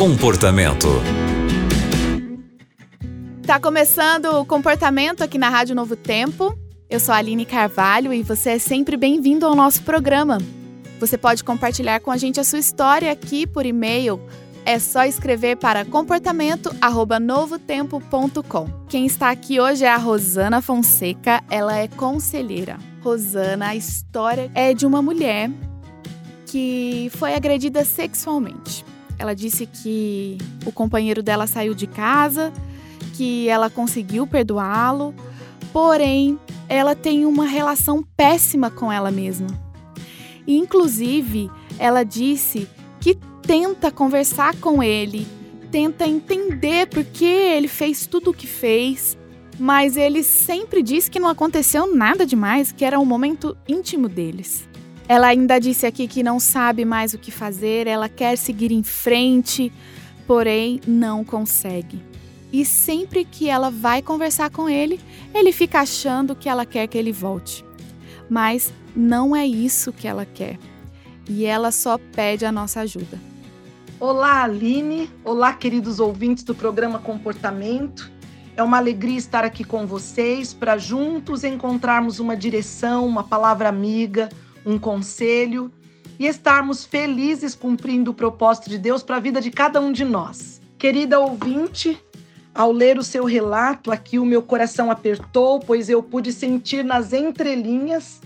Comportamento. Tá começando o comportamento aqui na Rádio Novo Tempo. Eu sou a Aline Carvalho e você é sempre bem-vindo ao nosso programa. Você pode compartilhar com a gente a sua história aqui por e-mail. É só escrever para comportamento@novotempo.com. Quem está aqui hoje é a Rosana Fonseca, ela é conselheira. Rosana, a história é de uma mulher que foi agredida sexualmente. Ela disse que o companheiro dela saiu de casa, que ela conseguiu perdoá-lo, porém ela tem uma relação péssima com ela mesma. Inclusive, ela disse que tenta conversar com ele, tenta entender por que ele fez tudo o que fez, mas ele sempre diz que não aconteceu nada demais, que era um momento íntimo deles. Ela ainda disse aqui que não sabe mais o que fazer, ela quer seguir em frente, porém não consegue. E sempre que ela vai conversar com ele, ele fica achando que ela quer que ele volte. Mas não é isso que ela quer. E ela só pede a nossa ajuda. Olá, Aline. Olá, queridos ouvintes do programa Comportamento. É uma alegria estar aqui com vocês para juntos encontrarmos uma direção, uma palavra amiga, um conselho e estarmos felizes cumprindo o propósito de Deus para a vida de cada um de nós. Querida ouvinte, ao ler o seu relato, aqui o meu coração apertou, pois eu pude sentir nas entrelinhas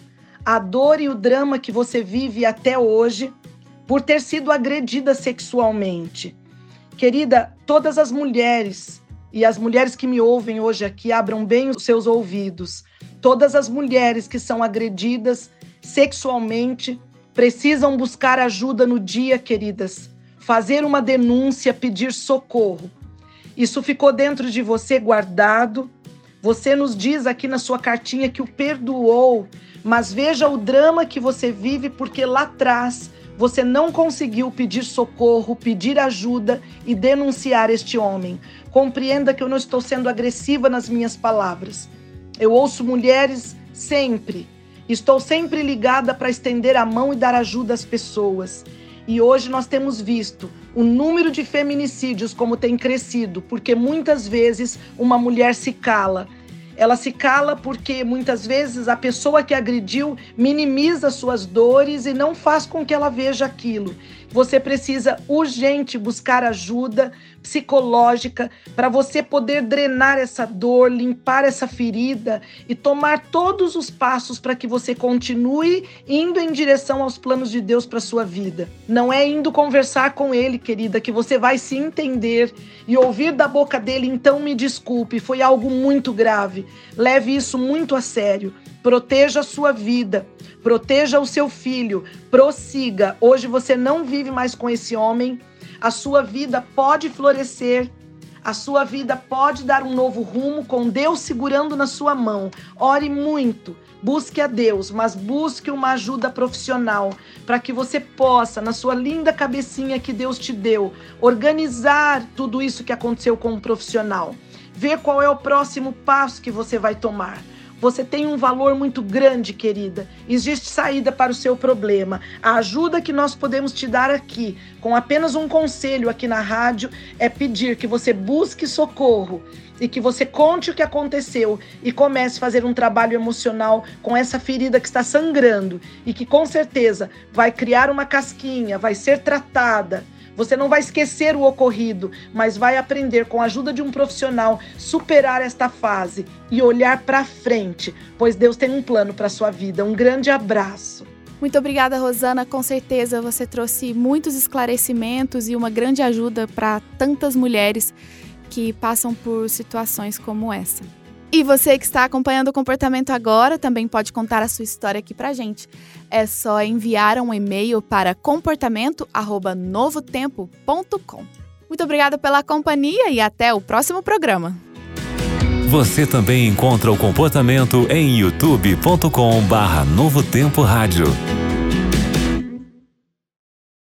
a dor e o drama que você vive até hoje por ter sido agredida sexualmente. Querida, todas as mulheres e as mulheres que me ouvem hoje aqui abram bem os seus ouvidos. Todas as mulheres que são agredidas sexualmente precisam buscar ajuda no dia, queridas. Fazer uma denúncia, pedir socorro. Isso ficou dentro de você guardado. Você nos diz aqui na sua cartinha que o perdoou, mas veja o drama que você vive porque lá atrás você não conseguiu pedir socorro, pedir ajuda e denunciar este homem. Compreenda que eu não estou sendo agressiva nas minhas palavras. Eu ouço mulheres sempre. Estou sempre ligada para estender a mão e dar ajuda às pessoas. E hoje nós temos visto o número de feminicídios como tem crescido, porque muitas vezes uma mulher se cala. Ela se cala porque muitas vezes a pessoa que agrediu minimiza suas dores e não faz com que ela veja aquilo. Você precisa urgente buscar ajuda psicológica para você poder drenar essa dor, limpar essa ferida e tomar todos os passos para que você continue indo em direção aos planos de Deus para sua vida. Não é indo conversar com ele, querida, que você vai se entender e ouvir da boca dele, então me desculpe, foi algo muito grave. Leve isso muito a sério. Proteja a sua vida, proteja o seu filho, prossiga. Hoje você não vive mais com esse homem, a sua vida pode florescer, a sua vida pode dar um novo rumo com Deus segurando na sua mão. Ore muito, busque a Deus, mas busque uma ajuda profissional para que você possa, na sua linda cabecinha que Deus te deu, organizar tudo isso que aconteceu com um profissional. Ver qual é o próximo passo que você vai tomar. Você tem um valor muito grande, querida. Existe saída para o seu problema. A ajuda que nós podemos te dar aqui, com apenas um conselho aqui na rádio, é pedir que você busque socorro e que você conte o que aconteceu e comece a fazer um trabalho emocional com essa ferida que está sangrando e que com certeza vai criar uma casquinha, vai ser tratada você não vai esquecer o ocorrido, mas vai aprender com a ajuda de um profissional superar esta fase e olhar para frente, pois Deus tem um plano para sua vida. Um grande abraço. Muito obrigada, Rosana. Com certeza você trouxe muitos esclarecimentos e uma grande ajuda para tantas mulheres que passam por situações como essa. E você que está acompanhando o comportamento agora também pode contar a sua história aqui pra gente. É só enviar um e-mail para comportamento@novotempo.com. Muito obrigada pela companhia e até o próximo programa. Você também encontra o comportamento em youtube.com/novotempo rádio.